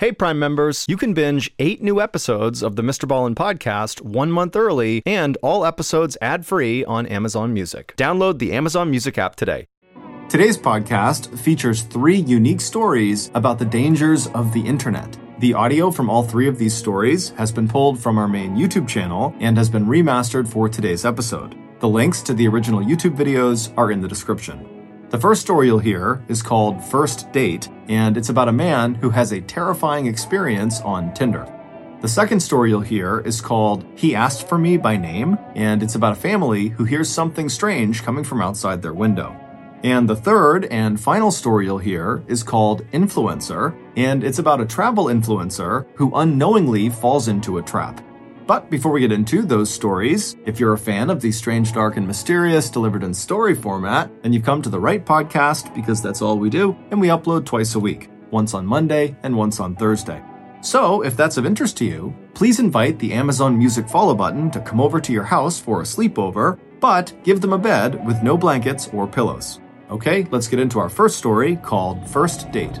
Hey, Prime members, you can binge eight new episodes of the MrBallen podcast one month early and all episodes ad free on Amazon Music. Download the Amazon Music app today. Today's podcast features three unique stories about the dangers of the internet. The audio from all three of these stories has been pulled from our main YouTube channel and has been remastered for today's episode. The links to the original YouTube videos are in the description. The first story you'll hear is called First Date, and it's about a man who has a terrifying experience on Tinder. The second story you'll hear is called He Asked for Me by Name, and it's about a family who hears something strange coming from outside their window. And the third and final story you'll hear is called Influencer, and it's about a travel influencer who unknowingly falls into a trap. But before we get into those stories, if you're a fan of the strange, dark, and mysterious delivered in story format, then you've come to the right podcast because that's all we do, and we upload twice a week, once on Monday and once on Thursday. So, if that's of interest to you, please invite the Amazon Music follow button to come over to your house for a sleepover, but give them a bed with no blankets or pillows. Okay, let's get into our first story called First Date.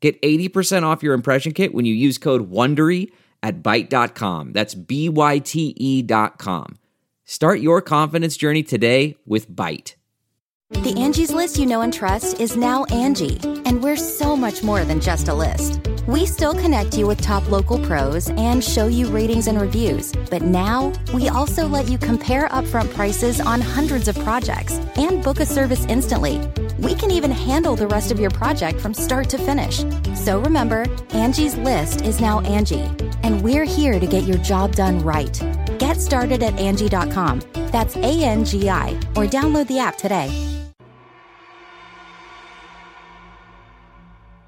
Get 80% off your impression kit when you use code WONDERY at Byte.com. That's B-Y-T-E dot com. Start your confidence journey today with Byte. The Angie's list you know and trust is now Angie, and we're so much more than just a list. We still connect you with top local pros and show you ratings and reviews, but now we also let you compare upfront prices on hundreds of projects and book a service instantly. We can even handle the rest of your project from start to finish. So remember, Angie's list is now Angie, and we're here to get your job done right. Get started at Angie.com. That's A N G I, or download the app today.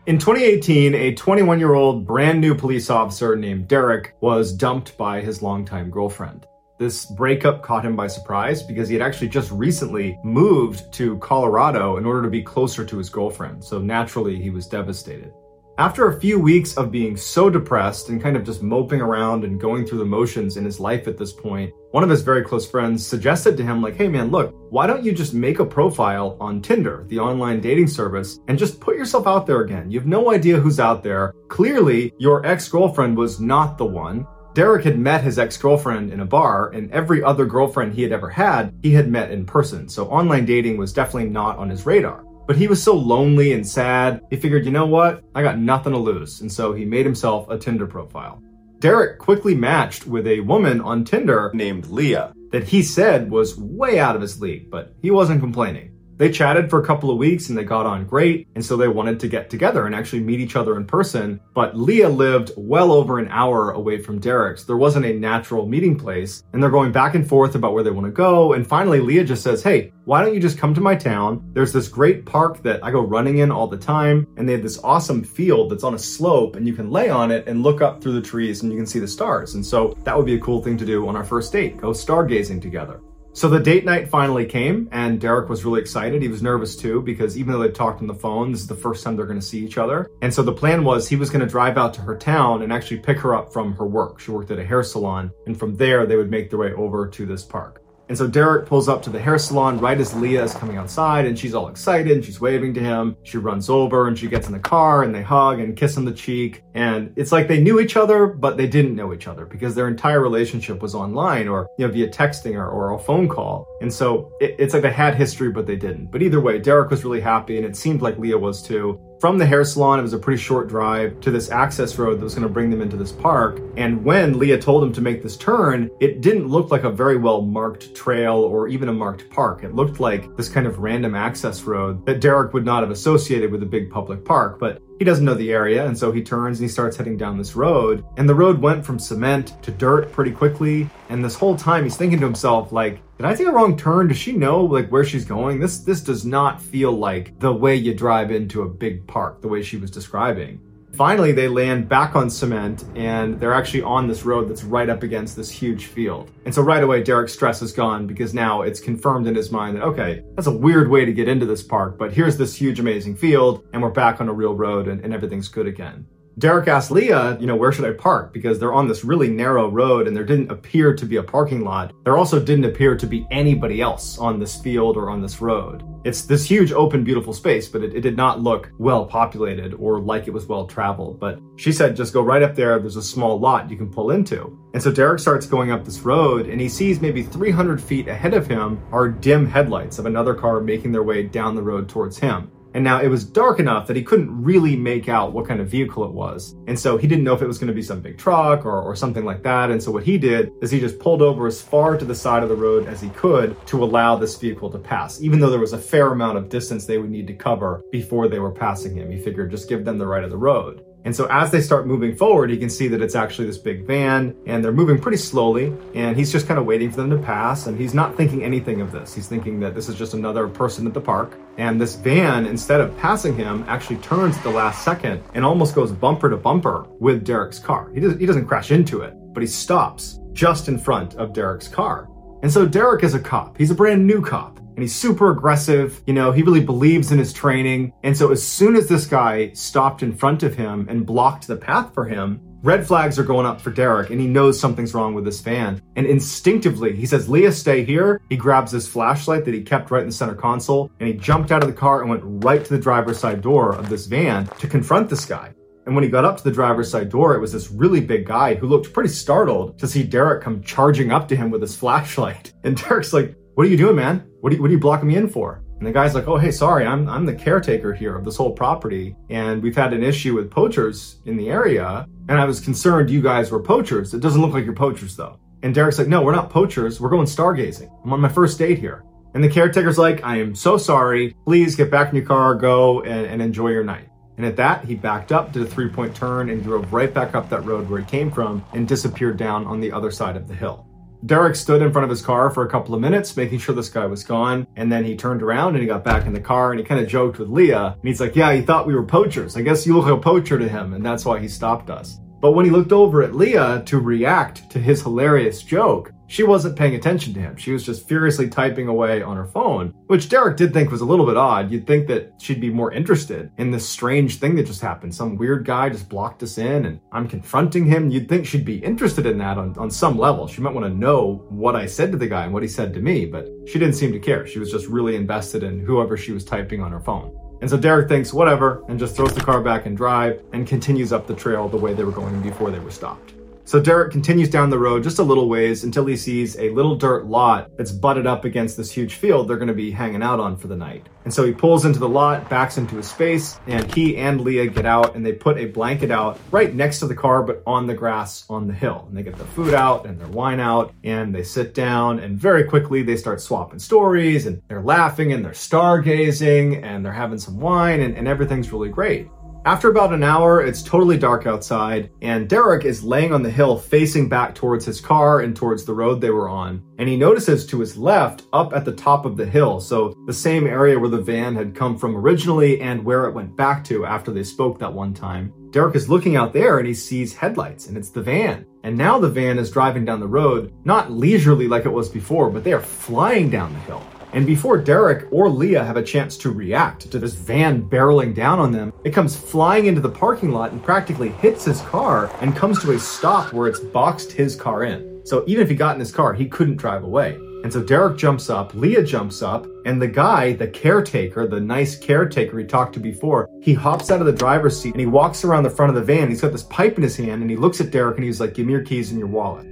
In 2018, a 21 year old brand new police officer named Derek was dumped by his longtime girlfriend. This breakup caught him by surprise because he had actually just recently moved to Colorado in order to be closer to his girlfriend, so naturally he was devastated. After a few weeks of being so depressed and kind of just moping around and going through the motions in his life at this point, one of his very close friends suggested to him, like, hey man, look, why don't you just make a profile on Tinder, the online dating service, and just put yourself out there again? You have no idea who's out there. Clearly, your ex girlfriend was not the one. Derek had met his ex girlfriend in a bar, and every other girlfriend he had ever had, he had met in person. So online dating was definitely not on his radar. But he was so lonely and sad, he figured, you know what? I got nothing to lose. And so he made himself a Tinder profile. Derek quickly matched with a woman on Tinder named Leah that he said was way out of his league, but he wasn't complaining. They chatted for a couple of weeks and they got on great, and so they wanted to get together and actually meet each other in person. But Leah lived well over an hour away from Derek's. There wasn't a natural meeting place, and they're going back and forth about where they want to go. And finally, Leah just says, Hey, why don't you just come to my town? There's this great park that I go running in all the time, and they have this awesome field that's on a slope, and you can lay on it and look up through the trees and you can see the stars. And so that would be a cool thing to do on our first date go stargazing together. So the date night finally came, and Derek was really excited. He was nervous too, because even though they talked on the phone, this is the first time they're going to see each other. And so the plan was he was going to drive out to her town and actually pick her up from her work. She worked at a hair salon, and from there, they would make their way over to this park. And so Derek pulls up to the hair salon right as Leah is coming outside and she's all excited and she's waving to him. She runs over and she gets in the car and they hug and kiss on the cheek. And it's like they knew each other, but they didn't know each other because their entire relationship was online or, you know, via texting or, or a phone call. And so it, it's like they had history, but they didn't. But either way, Derek was really happy and it seemed like Leah was too. From the hair salon, it was a pretty short drive to this access road that was going to bring them into this park. And when Leah told him to make this turn, it didn't look like a very well marked trail or even a marked park. It looked like this kind of random access road that Derek would not have associated with a big public park. But he doesn't know the area, and so he turns and he starts heading down this road. And the road went from cement to dirt pretty quickly. And this whole time he's thinking to himself, like, did I take a wrong turn? Does she know like where she's going? This this does not feel like the way you drive into a big park, the way she was describing. Finally, they land back on cement and they're actually on this road that's right up against this huge field. And so right away, Derek's stress is gone because now it's confirmed in his mind that, okay, that's a weird way to get into this park, but here's this huge, amazing field and we're back on a real road and, and everything's good again. Derek asked Leah, you know, where should I park? Because they're on this really narrow road and there didn't appear to be a parking lot. There also didn't appear to be anybody else on this field or on this road. It's this huge, open, beautiful space, but it, it did not look well populated or like it was well traveled. But she said, just go right up there. There's a small lot you can pull into. And so Derek starts going up this road and he sees maybe 300 feet ahead of him are dim headlights of another car making their way down the road towards him. And now it was dark enough that he couldn't really make out what kind of vehicle it was. And so he didn't know if it was going to be some big truck or, or something like that. And so what he did is he just pulled over as far to the side of the road as he could to allow this vehicle to pass, even though there was a fair amount of distance they would need to cover before they were passing him. He figured just give them the right of the road. And so as they start moving forward, he can see that it's actually this big van and they're moving pretty slowly. And he's just kind of waiting for them to pass. And he's not thinking anything of this. He's thinking that this is just another person at the park. And this van, instead of passing him, actually turns at the last second and almost goes bumper to bumper with Derek's car. He doesn't, he doesn't crash into it, but he stops just in front of Derek's car. And so Derek is a cop. He's a brand new cop and he's super aggressive. You know, he really believes in his training. And so as soon as this guy stopped in front of him and blocked the path for him, red flags are going up for Derek and he knows something's wrong with this van. And instinctively, he says, Leah, stay here. He grabs his flashlight that he kept right in the center console and he jumped out of the car and went right to the driver's side door of this van to confront this guy. And when he got up to the driver's side door, it was this really big guy who looked pretty startled to see Derek come charging up to him with his flashlight. And Derek's like, what are you doing, man? What are you, what are you blocking me in for? And the guy's like, oh, hey, sorry, I'm, I'm the caretaker here of this whole property. And we've had an issue with poachers in the area. And I was concerned you guys were poachers. It doesn't look like you're poachers, though. And Derek's like, no, we're not poachers. We're going stargazing. I'm on my first date here. And the caretaker's like, I am so sorry. Please get back in your car, go and, and enjoy your night. And at that, he backed up, did a three point turn, and drove right back up that road where he came from and disappeared down on the other side of the hill. Derek stood in front of his car for a couple of minutes, making sure this guy was gone. And then he turned around and he got back in the car and he kind of joked with Leah. And he's like, Yeah, he thought we were poachers. I guess you look like a poacher to him. And that's why he stopped us. But when he looked over at Leah to react to his hilarious joke, she wasn't paying attention to him. She was just furiously typing away on her phone, which Derek did think was a little bit odd. You'd think that she'd be more interested in this strange thing that just happened. Some weird guy just blocked us in and I'm confronting him. You'd think she'd be interested in that on, on some level. She might want to know what I said to the guy and what he said to me, but she didn't seem to care. She was just really invested in whoever she was typing on her phone. And so Derek thinks, whatever, and just throws the car back in drive and continues up the trail the way they were going before they were stopped. So Derek continues down the road just a little ways until he sees a little dirt lot that's butted up against this huge field they're going to be hanging out on for the night. And so he pulls into the lot, backs into a space, and he and Leah get out and they put a blanket out right next to the car, but on the grass on the hill. And they get their food out and their wine out and they sit down and very quickly they start swapping stories and they're laughing and they're stargazing and they're having some wine and, and everything's really great. After about an hour, it's totally dark outside, and Derek is laying on the hill facing back towards his car and towards the road they were on. And he notices to his left, up at the top of the hill, so the same area where the van had come from originally and where it went back to after they spoke that one time. Derek is looking out there and he sees headlights, and it's the van. And now the van is driving down the road, not leisurely like it was before, but they are flying down the hill. And before Derek or Leah have a chance to react to this van barreling down on them, it comes flying into the parking lot and practically hits his car and comes to a stop where it's boxed his car in. So even if he got in his car, he couldn't drive away. And so Derek jumps up, Leah jumps up, and the guy, the caretaker, the nice caretaker he talked to before, he hops out of the driver's seat and he walks around the front of the van. He's got this pipe in his hand and he looks at Derek and he's like, Give me your keys and your wallet.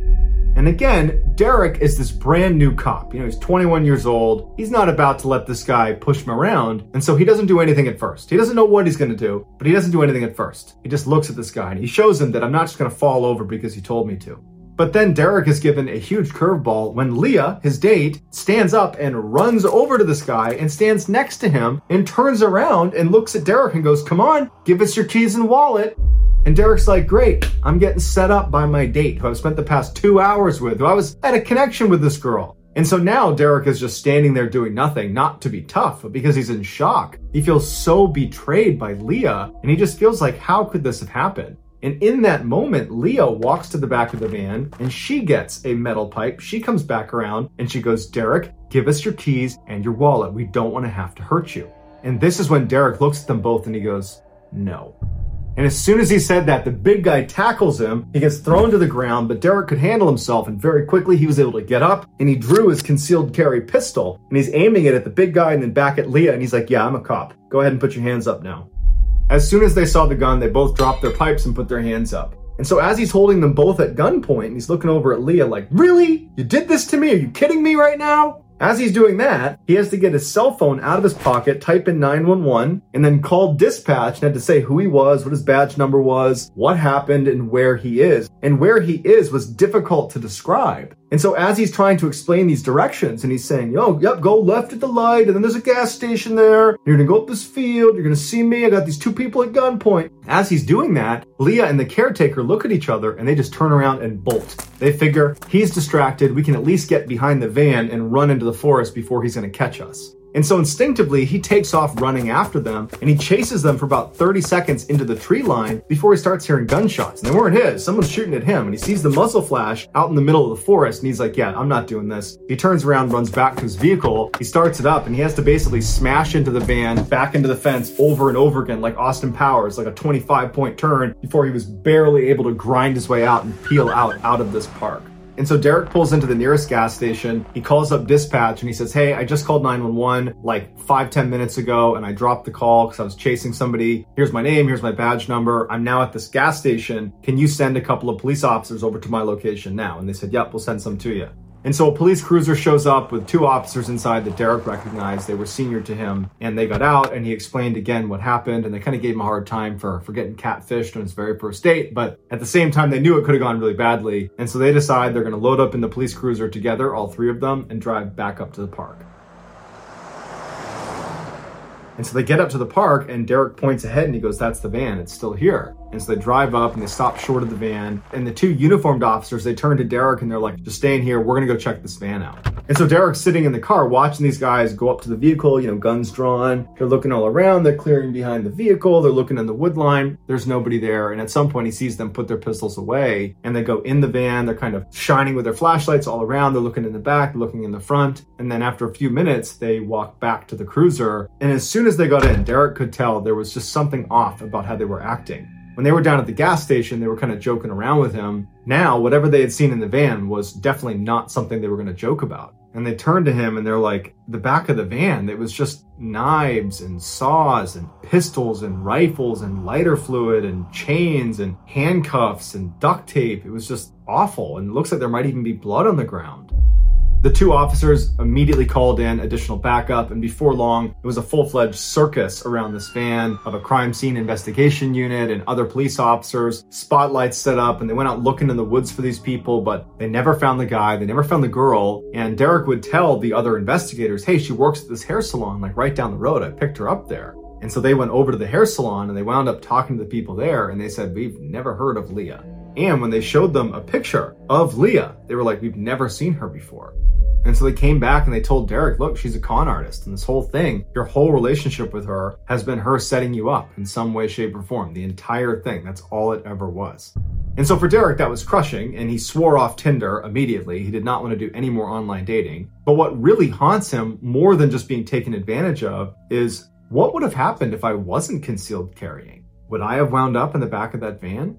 And again, Derek is this brand new cop. You know, he's 21 years old. He's not about to let this guy push him around. And so he doesn't do anything at first. He doesn't know what he's going to do, but he doesn't do anything at first. He just looks at this guy and he shows him that I'm not just going to fall over because he told me to. But then Derek is given a huge curveball when Leah, his date, stands up and runs over to this guy and stands next to him and turns around and looks at Derek and goes, Come on, give us your keys and wallet. And Derek's like, Great, I'm getting set up by my date, who I've spent the past two hours with, who I was at a connection with this girl. And so now Derek is just standing there doing nothing, not to be tough, but because he's in shock. He feels so betrayed by Leah, and he just feels like, How could this have happened? And in that moment, Leah walks to the back of the van and she gets a metal pipe. She comes back around and she goes, Derek, give us your keys and your wallet. We don't want to have to hurt you. And this is when Derek looks at them both and he goes, No. And as soon as he said that, the big guy tackles him. He gets thrown to the ground, but Derek could handle himself, and very quickly he was able to get up and he drew his concealed carry pistol and he's aiming it at the big guy and then back at Leah. And he's like, Yeah, I'm a cop. Go ahead and put your hands up now. As soon as they saw the gun, they both dropped their pipes and put their hands up. And so as he's holding them both at gunpoint, and he's looking over at Leah like, Really? You did this to me? Are you kidding me right now? As he's doing that, he has to get his cell phone out of his pocket, type in 911, and then call dispatch and had to say who he was, what his badge number was, what happened, and where he is. And where he is was difficult to describe. And so as he's trying to explain these directions and he's saying, yo, yep, go left at the light and then there's a gas station there. You're going to go up this field. You're going to see me. I got these two people at gunpoint. As he's doing that, Leah and the caretaker look at each other and they just turn around and bolt. They figure he's distracted. We can at least get behind the van and run into the forest before he's going to catch us. And so instinctively, he takes off running after them and he chases them for about 30 seconds into the tree line before he starts hearing gunshots. And they weren't his, someone's shooting at him. And he sees the muzzle flash out in the middle of the forest and he's like, Yeah, I'm not doing this. He turns around, runs back to his vehicle, he starts it up, and he has to basically smash into the van, back into the fence over and over again, like Austin Powers, like a 25 point turn before he was barely able to grind his way out and peel out out of this park. And so Derek pulls into the nearest gas station. He calls up dispatch and he says, Hey, I just called 911 like five, 10 minutes ago and I dropped the call because I was chasing somebody. Here's my name. Here's my badge number. I'm now at this gas station. Can you send a couple of police officers over to my location now? And they said, Yep, we'll send some to you. And so a police cruiser shows up with two officers inside that Derek recognized. They were senior to him and they got out and he explained again what happened and they kind of gave him a hard time for, for getting catfished on his very first date. But at the same time, they knew it could have gone really badly. And so they decide they're going to load up in the police cruiser together, all three of them, and drive back up to the park. And so they get up to the park, and Derek points ahead and he goes, That's the van, it's still here. And so they drive up and they stop short of the van. And the two uniformed officers, they turn to Derek and they're like, Just stay in here, we're gonna go check this van out. And so Derek's sitting in the car watching these guys go up to the vehicle, you know, guns drawn. They're looking all around, they're clearing behind the vehicle, they're looking in the wood line. There's nobody there. And at some point, he sees them put their pistols away and they go in the van. They're kind of shining with their flashlights all around. They're looking in the back, looking in the front. And then after a few minutes, they walk back to the cruiser. And as soon as they got in, Derek could tell there was just something off about how they were acting. When they were down at the gas station, they were kind of joking around with him. Now, whatever they had seen in the van was definitely not something they were going to joke about. And they turned to him and they're like, the back of the van, it was just knives and saws and pistols and rifles and lighter fluid and chains and handcuffs and duct tape. It was just awful. And it looks like there might even be blood on the ground. The two officers immediately called in additional backup, and before long, it was a full fledged circus around this van of a crime scene investigation unit and other police officers. Spotlights set up, and they went out looking in the woods for these people, but they never found the guy, they never found the girl. And Derek would tell the other investigators, hey, she works at this hair salon, like right down the road. I picked her up there. And so they went over to the hair salon and they wound up talking to the people there, and they said, We've never heard of Leah. And when they showed them a picture of Leah, they were like, We've never seen her before. And so they came back and they told Derek, look, she's a con artist. And this whole thing, your whole relationship with her has been her setting you up in some way, shape, or form. The entire thing. That's all it ever was. And so for Derek, that was crushing, and he swore off Tinder immediately. He did not want to do any more online dating. But what really haunts him more than just being taken advantage of is what would have happened if I wasn't concealed carrying? Would I have wound up in the back of that van?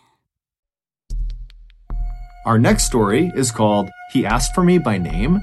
Our next story is called He Asked for Me by Name.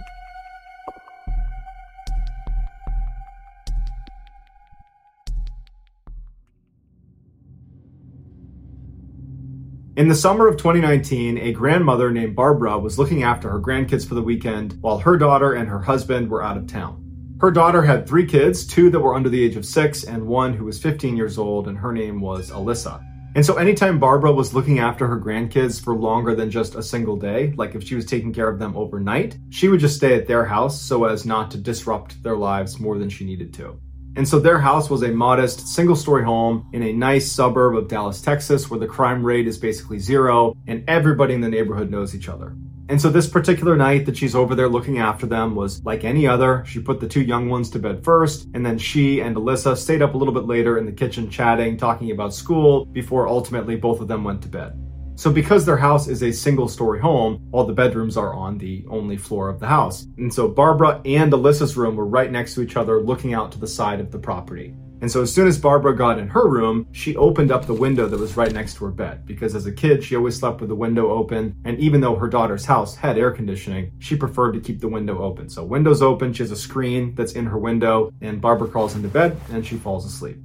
In the summer of 2019, a grandmother named Barbara was looking after her grandkids for the weekend while her daughter and her husband were out of town. Her daughter had three kids, two that were under the age of six, and one who was 15 years old, and her name was Alyssa. And so, anytime Barbara was looking after her grandkids for longer than just a single day, like if she was taking care of them overnight, she would just stay at their house so as not to disrupt their lives more than she needed to. And so their house was a modest single story home in a nice suburb of Dallas, Texas, where the crime rate is basically zero and everybody in the neighborhood knows each other. And so this particular night that she's over there looking after them was like any other. She put the two young ones to bed first, and then she and Alyssa stayed up a little bit later in the kitchen chatting, talking about school, before ultimately both of them went to bed. So because their house is a single story home, all the bedrooms are on the only floor of the house. And so Barbara and Alyssa's room were right next to each other looking out to the side of the property. And so as soon as Barbara got in her room, she opened up the window that was right next to her bed because as a kid, she always slept with the window open. And even though her daughter's house had air conditioning, she preferred to keep the window open. So windows open, she has a screen that's in her window and Barbara crawls into bed and she falls asleep.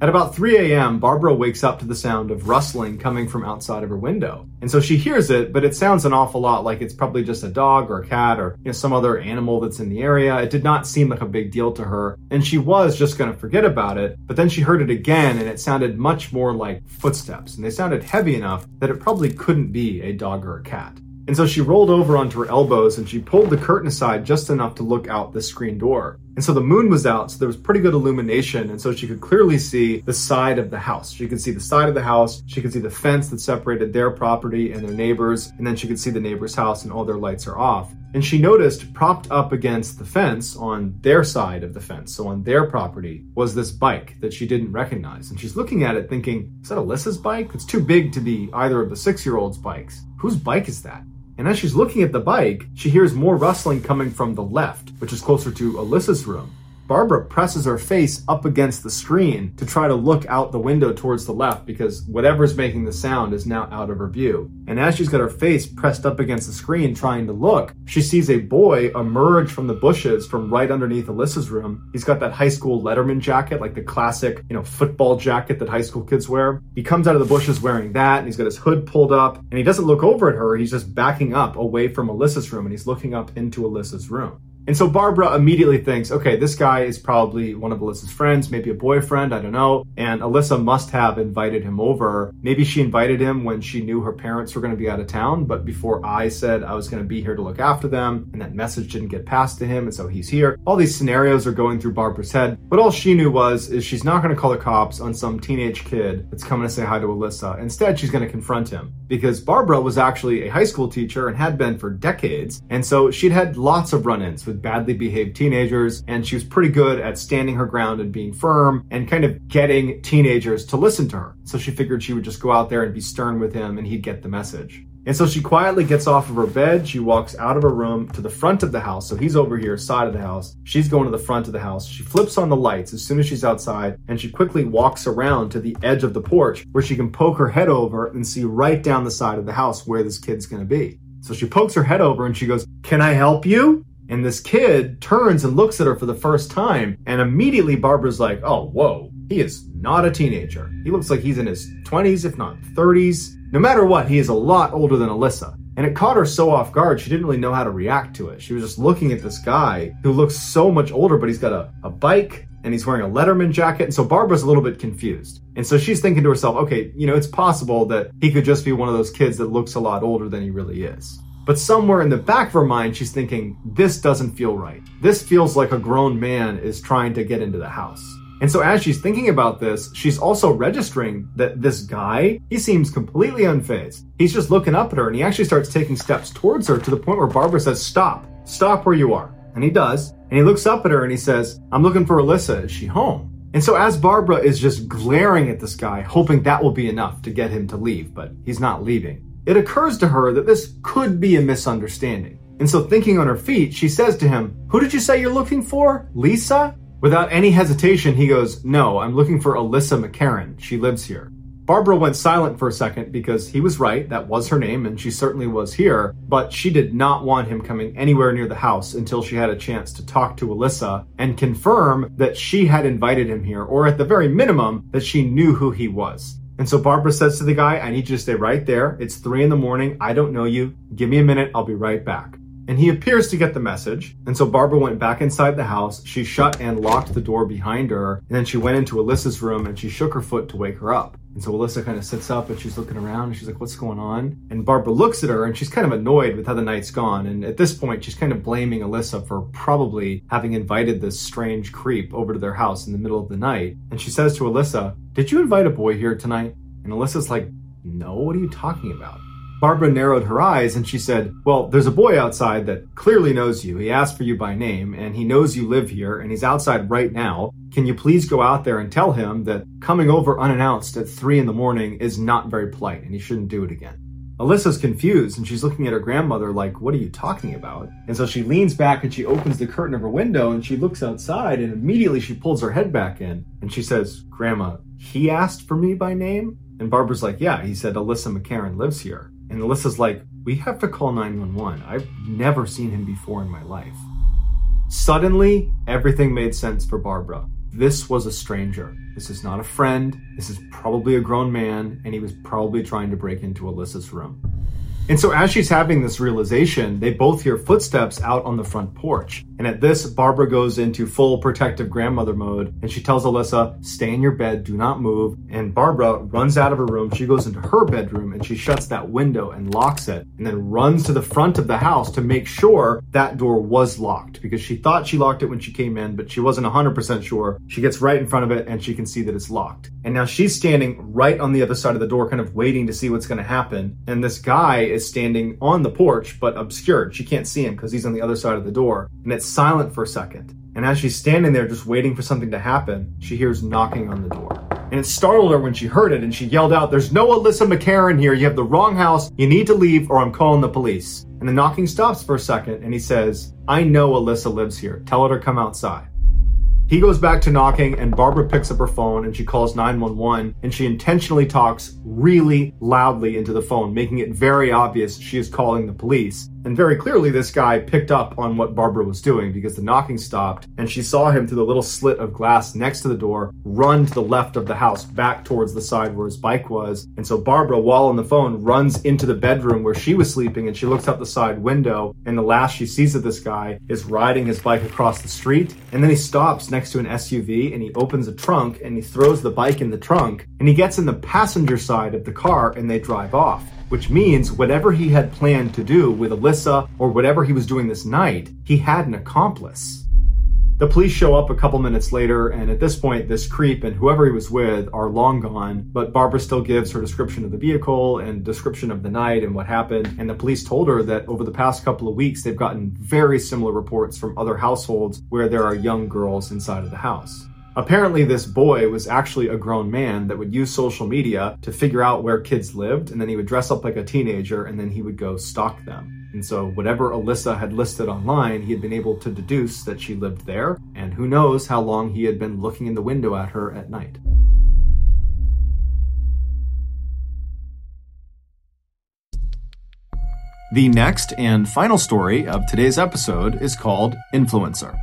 At about 3 a.m., Barbara wakes up to the sound of rustling coming from outside of her window. And so she hears it, but it sounds an awful lot like it's probably just a dog or a cat or you know, some other animal that's in the area. It did not seem like a big deal to her, and she was just going to forget about it. But then she heard it again, and it sounded much more like footsteps, and they sounded heavy enough that it probably couldn't be a dog or a cat. And so she rolled over onto her elbows and she pulled the curtain aside just enough to look out the screen door. And so the moon was out, so there was pretty good illumination, and so she could clearly see the side of the house. She could see the side of the house, she could see the fence that separated their property and their neighbors, and then she could see the neighbor's house and all their lights are off. And she noticed propped up against the fence on their side of the fence, so on their property, was this bike that she didn't recognize. And she's looking at it thinking, is that Alyssa's bike? It's too big to be either of the six year old's bikes. Whose bike is that? And as she's looking at the bike, she hears more rustling coming from the left, which is closer to Alyssa's room. Barbara presses her face up against the screen to try to look out the window towards the left because whatever's making the sound is now out of her view. And as she's got her face pressed up against the screen trying to look, she sees a boy emerge from the bushes from right underneath Alyssa's room. He's got that high school Letterman jacket, like the classic, you know, football jacket that high school kids wear. He comes out of the bushes wearing that and he's got his hood pulled up and he doesn't look over at her. He's just backing up away from Alyssa's room and he's looking up into Alyssa's room. And so Barbara immediately thinks, okay, this guy is probably one of Alyssa's friends, maybe a boyfriend, I don't know. And Alyssa must have invited him over. Maybe she invited him when she knew her parents were going to be out of town, but before I said I was going to be here to look after them, and that message didn't get passed to him, and so he's here. All these scenarios are going through Barbara's head, but all she knew was is she's not going to call the cops on some teenage kid that's coming to say hi to Alyssa. Instead, she's going to confront him because Barbara was actually a high school teacher and had been for decades, and so she'd had lots of run-ins with badly behaved teenagers, and she was pretty good at standing her ground and being firm and kind of getting teenagers to listen to her. So she figured she would just go out there and be stern with him and he'd get the message. And so she quietly gets off of her bed. She walks out of her room to the front of the house. So he's over here, side of the house. She's going to the front of the house. She flips on the lights as soon as she's outside and she quickly walks around to the edge of the porch where she can poke her head over and see right down the side of the house where this kid's going to be. So she pokes her head over and she goes, Can I help you? And this kid turns and looks at her for the first time. And immediately Barbara's like, Oh, whoa, he is not a teenager. He looks like he's in his 20s, if not 30s. No matter what, he is a lot older than Alyssa. And it caught her so off guard, she didn't really know how to react to it. She was just looking at this guy who looks so much older, but he's got a, a bike and he's wearing a Letterman jacket. And so Barbara's a little bit confused. And so she's thinking to herself, okay, you know, it's possible that he could just be one of those kids that looks a lot older than he really is. But somewhere in the back of her mind, she's thinking, this doesn't feel right. This feels like a grown man is trying to get into the house. And so as she's thinking about this, she's also registering that this guy, he seems completely unfazed. He's just looking up at her and he actually starts taking steps towards her to the point where Barbara says, stop, stop where you are. And he does. And he looks up at her and he says, I'm looking for Alyssa. Is she home? And so as Barbara is just glaring at this guy, hoping that will be enough to get him to leave, but he's not leaving it occurs to her that this could be a misunderstanding. And so, thinking on her feet, she says to him, Who did you say you're looking for? Lisa? Without any hesitation, he goes, No, I'm looking for Alyssa McCarran. She lives here. Barbara went silent for a second because he was right, that was her name, and she certainly was here, but she did not want him coming anywhere near the house until she had a chance to talk to Alyssa and confirm that she had invited him here, or at the very minimum, that she knew who he was. And so Barbara says to the guy, I need you to stay right there. It's three in the morning. I don't know you. Give me a minute. I'll be right back. And he appears to get the message. And so Barbara went back inside the house. She shut and locked the door behind her. And then she went into Alyssa's room and she shook her foot to wake her up. And so Alyssa kind of sits up and she's looking around and she's like, What's going on? And Barbara looks at her and she's kind of annoyed with how the night's gone. And at this point, she's kind of blaming Alyssa for probably having invited this strange creep over to their house in the middle of the night. And she says to Alyssa, Did you invite a boy here tonight? And Alyssa's like, No, what are you talking about? Barbara narrowed her eyes and she said, Well, there's a boy outside that clearly knows you. He asked for you by name and he knows you live here and he's outside right now. Can you please go out there and tell him that coming over unannounced at three in the morning is not very polite and he shouldn't do it again? Alyssa's confused and she's looking at her grandmother like, What are you talking about? And so she leans back and she opens the curtain of her window and she looks outside and immediately she pulls her head back in and she says, Grandma, he asked for me by name? And Barbara's like, Yeah, he said Alyssa McCarran lives here. And Alyssa's like, We have to call 911. I've never seen him before in my life. Suddenly, everything made sense for Barbara. This was a stranger. This is not a friend. This is probably a grown man, and he was probably trying to break into Alyssa's room. And so as she's having this realization, they both hear footsteps out on the front porch. And at this, Barbara goes into full protective grandmother mode and she tells Alyssa, stay in your bed, do not move. And Barbara runs out of her room. She goes into her bedroom and she shuts that window and locks it and then runs to the front of the house to make sure that door was locked because she thought she locked it when she came in, but she wasn't 100% sure. She gets right in front of it and she can see that it's locked. And now she's standing right on the other side of the door, kind of waiting to see what's going to happen. And this guy standing on the porch, but obscured. She can't see him because he's on the other side of the door. And it's silent for a second. And as she's standing there just waiting for something to happen, she hears knocking on the door. And it startled her when she heard it and she yelled out, There's no Alyssa McCarran here. You have the wrong house. You need to leave or I'm calling the police. And the knocking stops for a second and he says, I know Alyssa lives here. Tell her to come outside. He goes back to knocking, and Barbara picks up her phone and she calls 911 and she intentionally talks really loudly into the phone, making it very obvious she is calling the police. And very clearly, this guy picked up on what Barbara was doing because the knocking stopped and she saw him through the little slit of glass next to the door run to the left of the house back towards the side where his bike was. And so Barbara, while on the phone, runs into the bedroom where she was sleeping and she looks out the side window. And the last she sees of this guy is riding his bike across the street. And then he stops next to an SUV and he opens a trunk and he throws the bike in the trunk and he gets in the passenger side of the car and they drive off which means whatever he had planned to do with Alyssa or whatever he was doing this night, he had an accomplice. The police show up a couple minutes later, and at this point, this creep and whoever he was with are long gone, but Barbara still gives her description of the vehicle and description of the night and what happened. And the police told her that over the past couple of weeks, they've gotten very similar reports from other households where there are young girls inside of the house. Apparently, this boy was actually a grown man that would use social media to figure out where kids lived, and then he would dress up like a teenager and then he would go stalk them. And so, whatever Alyssa had listed online, he had been able to deduce that she lived there, and who knows how long he had been looking in the window at her at night. The next and final story of today's episode is called Influencer.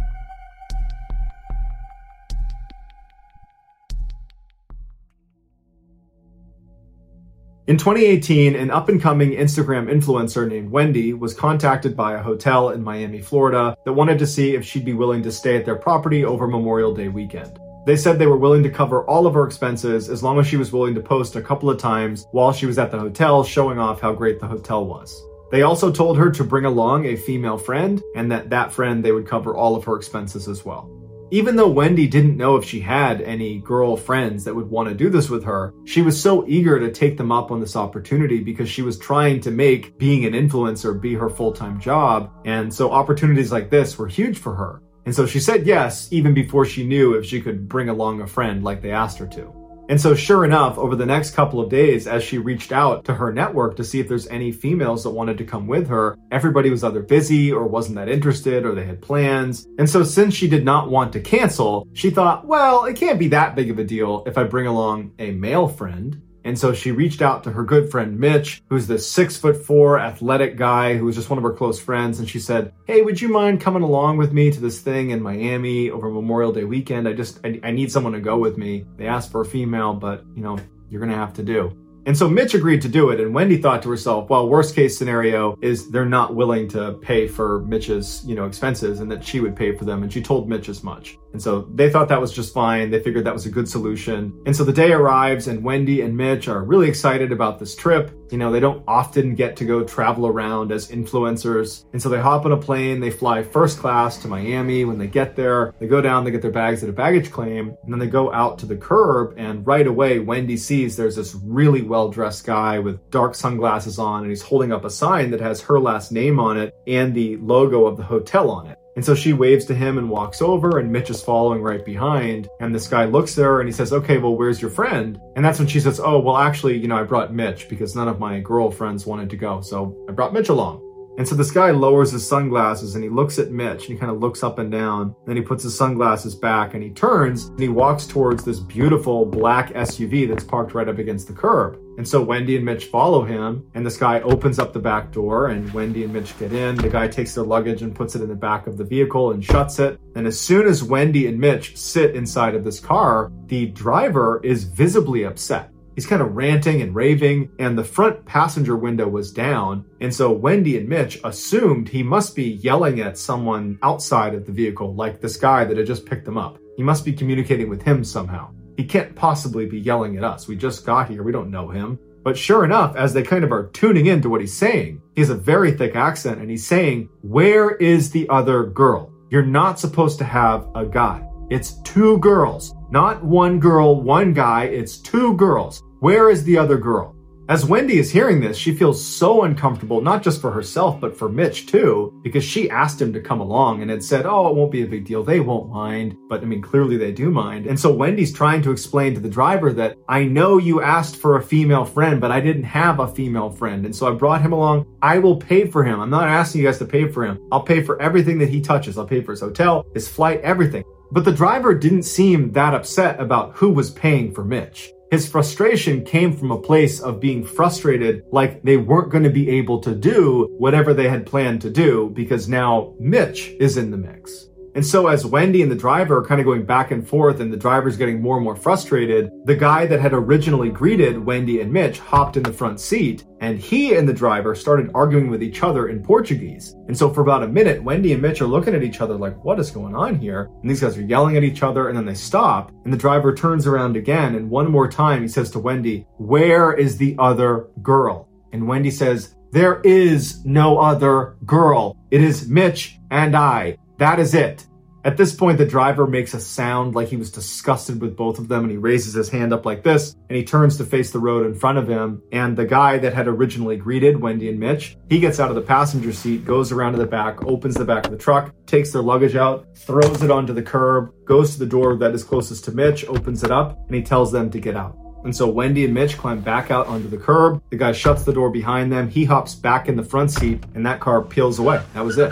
In 2018, an up and coming Instagram influencer named Wendy was contacted by a hotel in Miami, Florida that wanted to see if she'd be willing to stay at their property over Memorial Day weekend. They said they were willing to cover all of her expenses as long as she was willing to post a couple of times while she was at the hotel showing off how great the hotel was. They also told her to bring along a female friend and that that friend they would cover all of her expenses as well. Even though Wendy didn't know if she had any girl friends that would want to do this with her, she was so eager to take them up on this opportunity because she was trying to make being an influencer be her full-time job. And so opportunities like this were huge for her. And so she said yes, even before she knew if she could bring along a friend like they asked her to. And so, sure enough, over the next couple of days, as she reached out to her network to see if there's any females that wanted to come with her, everybody was either busy or wasn't that interested or they had plans. And so, since she did not want to cancel, she thought, well, it can't be that big of a deal if I bring along a male friend. And so she reached out to her good friend Mitch, who's this six foot four athletic guy who was just one of her close friends. And she said, Hey, would you mind coming along with me to this thing in Miami over Memorial Day weekend? I just, I, I need someone to go with me. They asked for a female, but you know, you're going to have to do. And so Mitch agreed to do it, and Wendy thought to herself, well, worst case scenario is they're not willing to pay for Mitch's, you know, expenses and that she would pay for them, and she told Mitch as much. And so they thought that was just fine. They figured that was a good solution. And so the day arrives and Wendy and Mitch are really excited about this trip. You know, they don't often get to go travel around as influencers. And so they hop on a plane, they fly first class to Miami. When they get there, they go down, they get their bags at a baggage claim, and then they go out to the curb. And right away, Wendy sees there's this really well dressed guy with dark sunglasses on, and he's holding up a sign that has her last name on it and the logo of the hotel on it. And so she waves to him and walks over, and Mitch is following right behind. And this guy looks at her and he says, Okay, well, where's your friend? And that's when she says, Oh, well, actually, you know, I brought Mitch because none of my girlfriends wanted to go. So I brought Mitch along. And so this guy lowers his sunglasses and he looks at Mitch and he kind of looks up and down. Then he puts his sunglasses back and he turns and he walks towards this beautiful black SUV that's parked right up against the curb. And so Wendy and Mitch follow him, and this guy opens up the back door, and Wendy and Mitch get in. The guy takes their luggage and puts it in the back of the vehicle and shuts it. And as soon as Wendy and Mitch sit inside of this car, the driver is visibly upset. He's kind of ranting and raving, and the front passenger window was down. And so Wendy and Mitch assumed he must be yelling at someone outside of the vehicle, like this guy that had just picked them up. He must be communicating with him somehow. He can't possibly be yelling at us. We just got here. We don't know him. But sure enough, as they kind of are tuning in to what he's saying, he has a very thick accent and he's saying, Where is the other girl? You're not supposed to have a guy. It's two girls. Not one girl, one guy. It's two girls. Where is the other girl? As Wendy is hearing this, she feels so uncomfortable, not just for herself, but for Mitch too, because she asked him to come along and had said, Oh, it won't be a big deal. They won't mind. But I mean, clearly they do mind. And so Wendy's trying to explain to the driver that I know you asked for a female friend, but I didn't have a female friend. And so I brought him along. I will pay for him. I'm not asking you guys to pay for him. I'll pay for everything that he touches. I'll pay for his hotel, his flight, everything. But the driver didn't seem that upset about who was paying for Mitch. His frustration came from a place of being frustrated, like they weren't going to be able to do whatever they had planned to do because now Mitch is in the mix. And so as Wendy and the driver are kind of going back and forth and the driver's getting more and more frustrated, the guy that had originally greeted Wendy and Mitch hopped in the front seat and he and the driver started arguing with each other in Portuguese. And so for about a minute, Wendy and Mitch are looking at each other like, what is going on here? And these guys are yelling at each other and then they stop and the driver turns around again and one more time he says to Wendy, where is the other girl? And Wendy says, there is no other girl. It is Mitch and I. That is it. At this point, the driver makes a sound like he was disgusted with both of them and he raises his hand up like this and he turns to face the road in front of him. And the guy that had originally greeted Wendy and Mitch, he gets out of the passenger seat, goes around to the back, opens the back of the truck, takes their luggage out, throws it onto the curb, goes to the door that is closest to Mitch, opens it up, and he tells them to get out. And so Wendy and Mitch climb back out onto the curb. The guy shuts the door behind them. He hops back in the front seat and that car peels away. That was it.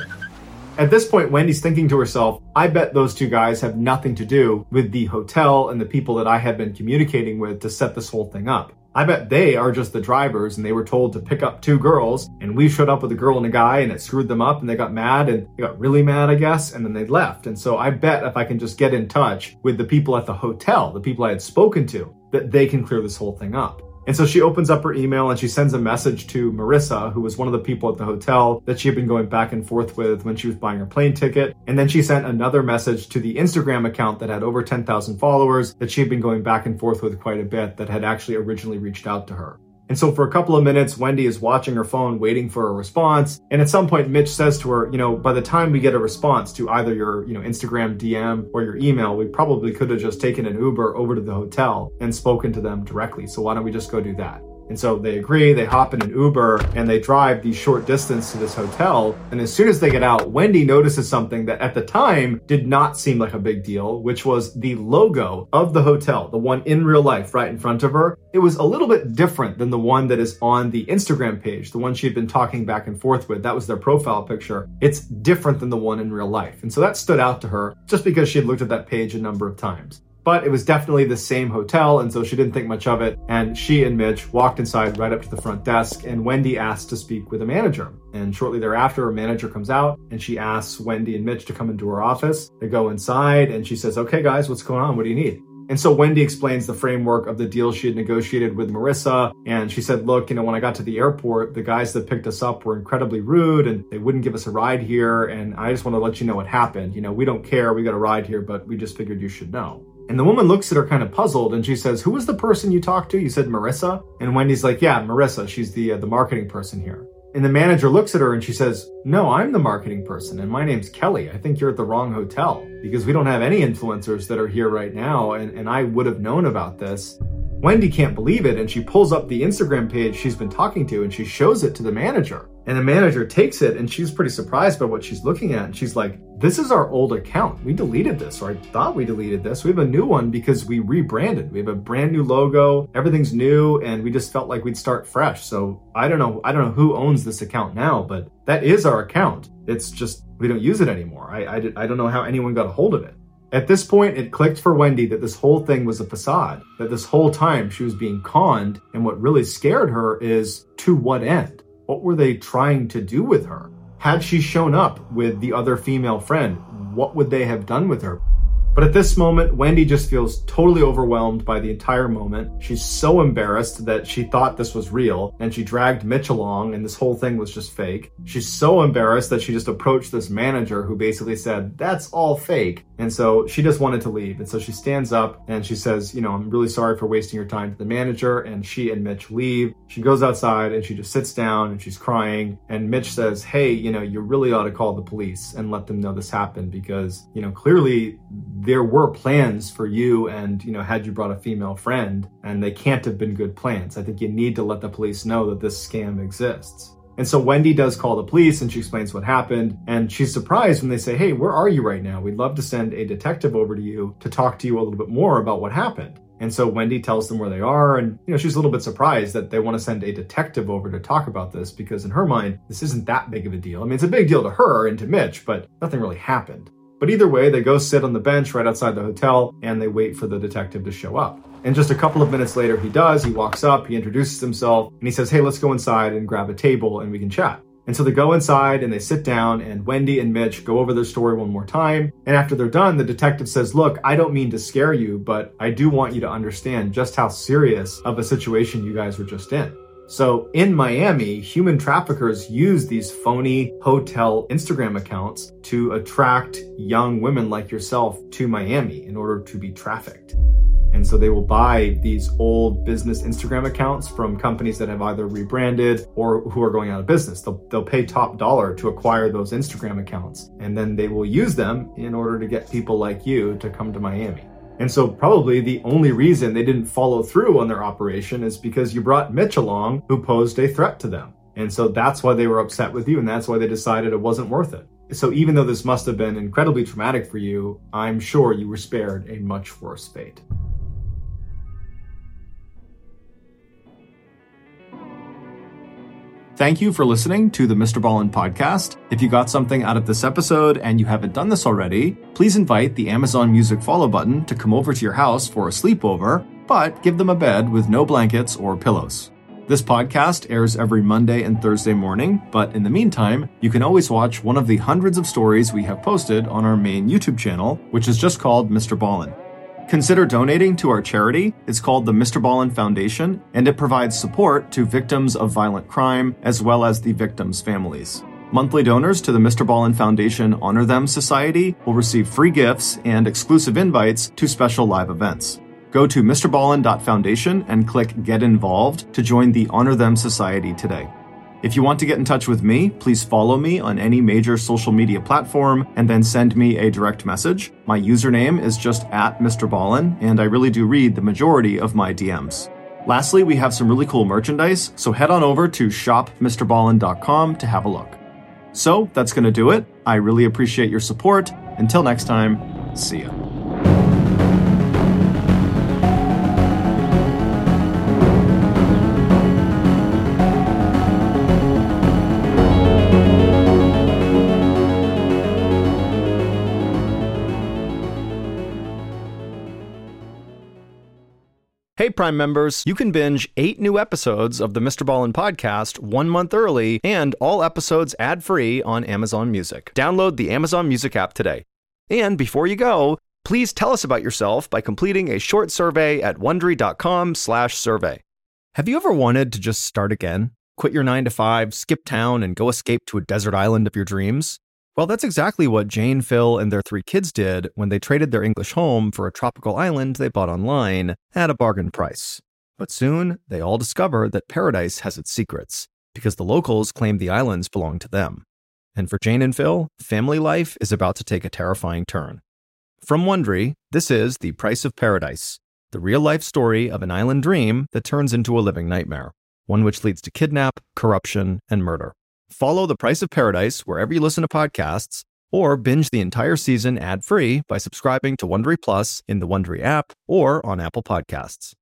At this point, Wendy's thinking to herself, I bet those two guys have nothing to do with the hotel and the people that I had been communicating with to set this whole thing up. I bet they are just the drivers and they were told to pick up two girls and we showed up with a girl and a guy and it screwed them up and they got mad and they got really mad, I guess, and then they left. And so I bet if I can just get in touch with the people at the hotel, the people I had spoken to, that they can clear this whole thing up. And so she opens up her email and she sends a message to Marissa, who was one of the people at the hotel that she had been going back and forth with when she was buying her plane ticket. And then she sent another message to the Instagram account that had over 10,000 followers that she had been going back and forth with quite a bit that had actually originally reached out to her. And so for a couple of minutes, Wendy is watching her phone, waiting for a response. And at some point, Mitch says to her, you know, by the time we get a response to either your, you know, Instagram DM or your email, we probably could have just taken an Uber over to the hotel and spoken to them directly. So why don't we just go do that? And so they agree, they hop in an Uber and they drive the short distance to this hotel. And as soon as they get out, Wendy notices something that at the time did not seem like a big deal, which was the logo of the hotel, the one in real life right in front of her. It was a little bit different than the one that is on the Instagram page, the one she had been talking back and forth with. That was their profile picture. It's different than the one in real life. And so that stood out to her just because she had looked at that page a number of times but it was definitely the same hotel, and so she didn't think much of it. And she and Mitch walked inside right up to the front desk, and Wendy asked to speak with a manager. And shortly thereafter, a manager comes out and she asks Wendy and Mitch to come into her office. They go inside, and she says, Okay, guys, what's going on? What do you need? And so Wendy explains the framework of the deal she had negotiated with Marissa. And she said, Look, you know, when I got to the airport, the guys that picked us up were incredibly rude and they wouldn't give us a ride here. And I just want to let you know what happened. You know, we don't care. We got a ride here, but we just figured you should know. And the woman looks at her kind of puzzled and she says, Who was the person you talked to? You said Marissa? And Wendy's like, Yeah, Marissa. She's the, uh, the marketing person here. And the manager looks at her and she says, No, I'm the marketing person and my name's Kelly. I think you're at the wrong hotel because we don't have any influencers that are here right now and, and I would have known about this. Wendy can't believe it and she pulls up the Instagram page she's been talking to and she shows it to the manager. And the manager takes it and she's pretty surprised by what she's looking at. And she's like, This is our old account. We deleted this, or I thought we deleted this. We have a new one because we rebranded. We have a brand new logo. Everything's new. And we just felt like we'd start fresh. So I don't know. I don't know who owns this account now, but that is our account. It's just we don't use it anymore. I, I, I don't know how anyone got a hold of it. At this point, it clicked for Wendy that this whole thing was a facade, that this whole time she was being conned. And what really scared her is to what end? What were they trying to do with her? Had she shown up with the other female friend, what would they have done with her? But at this moment, Wendy just feels totally overwhelmed by the entire moment. She's so embarrassed that she thought this was real and she dragged Mitch along and this whole thing was just fake. She's so embarrassed that she just approached this manager who basically said, That's all fake. And so she just wanted to leave. And so she stands up and she says, You know, I'm really sorry for wasting your time to the manager. And she and Mitch leave. She goes outside and she just sits down and she's crying. And Mitch says, Hey, you know, you really ought to call the police and let them know this happened because, you know, clearly there were plans for you and, you know, had you brought a female friend and they can't have been good plans. I think you need to let the police know that this scam exists. And so Wendy does call the police and she explains what happened. And she's surprised when they say, Hey, where are you right now? We'd love to send a detective over to you to talk to you a little bit more about what happened. And so Wendy tells them where they are. And, you know, she's a little bit surprised that they want to send a detective over to talk about this because in her mind, this isn't that big of a deal. I mean, it's a big deal to her and to Mitch, but nothing really happened. But either way, they go sit on the bench right outside the hotel and they wait for the detective to show up. And just a couple of minutes later, he does. He walks up, he introduces himself, and he says, Hey, let's go inside and grab a table and we can chat. And so they go inside and they sit down, and Wendy and Mitch go over their story one more time. And after they're done, the detective says, Look, I don't mean to scare you, but I do want you to understand just how serious of a situation you guys were just in. So in Miami, human traffickers use these phony hotel Instagram accounts to attract young women like yourself to Miami in order to be trafficked. And so they will buy these old business Instagram accounts from companies that have either rebranded or who are going out of business. They'll, they'll pay top dollar to acquire those Instagram accounts. And then they will use them in order to get people like you to come to Miami. And so, probably the only reason they didn't follow through on their operation is because you brought Mitch along who posed a threat to them. And so that's why they were upset with you, and that's why they decided it wasn't worth it. So, even though this must have been incredibly traumatic for you, I'm sure you were spared a much worse fate. Thank you for listening to the Mr. Ballen podcast. If you got something out of this episode and you haven't done this already, please invite the Amazon Music follow button to come over to your house for a sleepover, but give them a bed with no blankets or pillows. This podcast airs every Monday and Thursday morning, but in the meantime, you can always watch one of the hundreds of stories we have posted on our main YouTube channel, which is just called Mr. Ballen. Consider donating to our charity. It's called the Mr. Ballen Foundation, and it provides support to victims of violent crime as well as the victims' families. Monthly donors to the Mr. Ballen Foundation Honor Them Society will receive free gifts and exclusive invites to special live events. Go to MrBallen.foundation and click Get Involved to join the Honor Them Society today. If you want to get in touch with me, please follow me on any major social media platform and then send me a direct message. My username is just at Mr. Ballen, and I really do read the majority of my DMs. Lastly, we have some really cool merchandise, so head on over to shopmrballen.com to have a look. So that's going to do it. I really appreciate your support. Until next time, see ya. Hey, Prime members, you can binge eight new episodes of the Mr. Ballen podcast one month early and all episodes ad free on Amazon Music. Download the Amazon Music app today. And before you go, please tell us about yourself by completing a short survey at wondery.com/slash survey. Have you ever wanted to just start again? Quit your nine to five, skip town, and go escape to a desert island of your dreams? Well, that's exactly what Jane, Phil, and their three kids did when they traded their English home for a tropical island they bought online at a bargain price. But soon, they all discover that paradise has its secrets, because the locals claim the islands belong to them. And for Jane and Phil, family life is about to take a terrifying turn. From Wondery, this is The Price of Paradise, the real life story of an island dream that turns into a living nightmare, one which leads to kidnap, corruption, and murder. Follow The Price of Paradise wherever you listen to podcasts, or binge the entire season ad-free by subscribing to Wondery Plus in the Wondery app or on Apple Podcasts.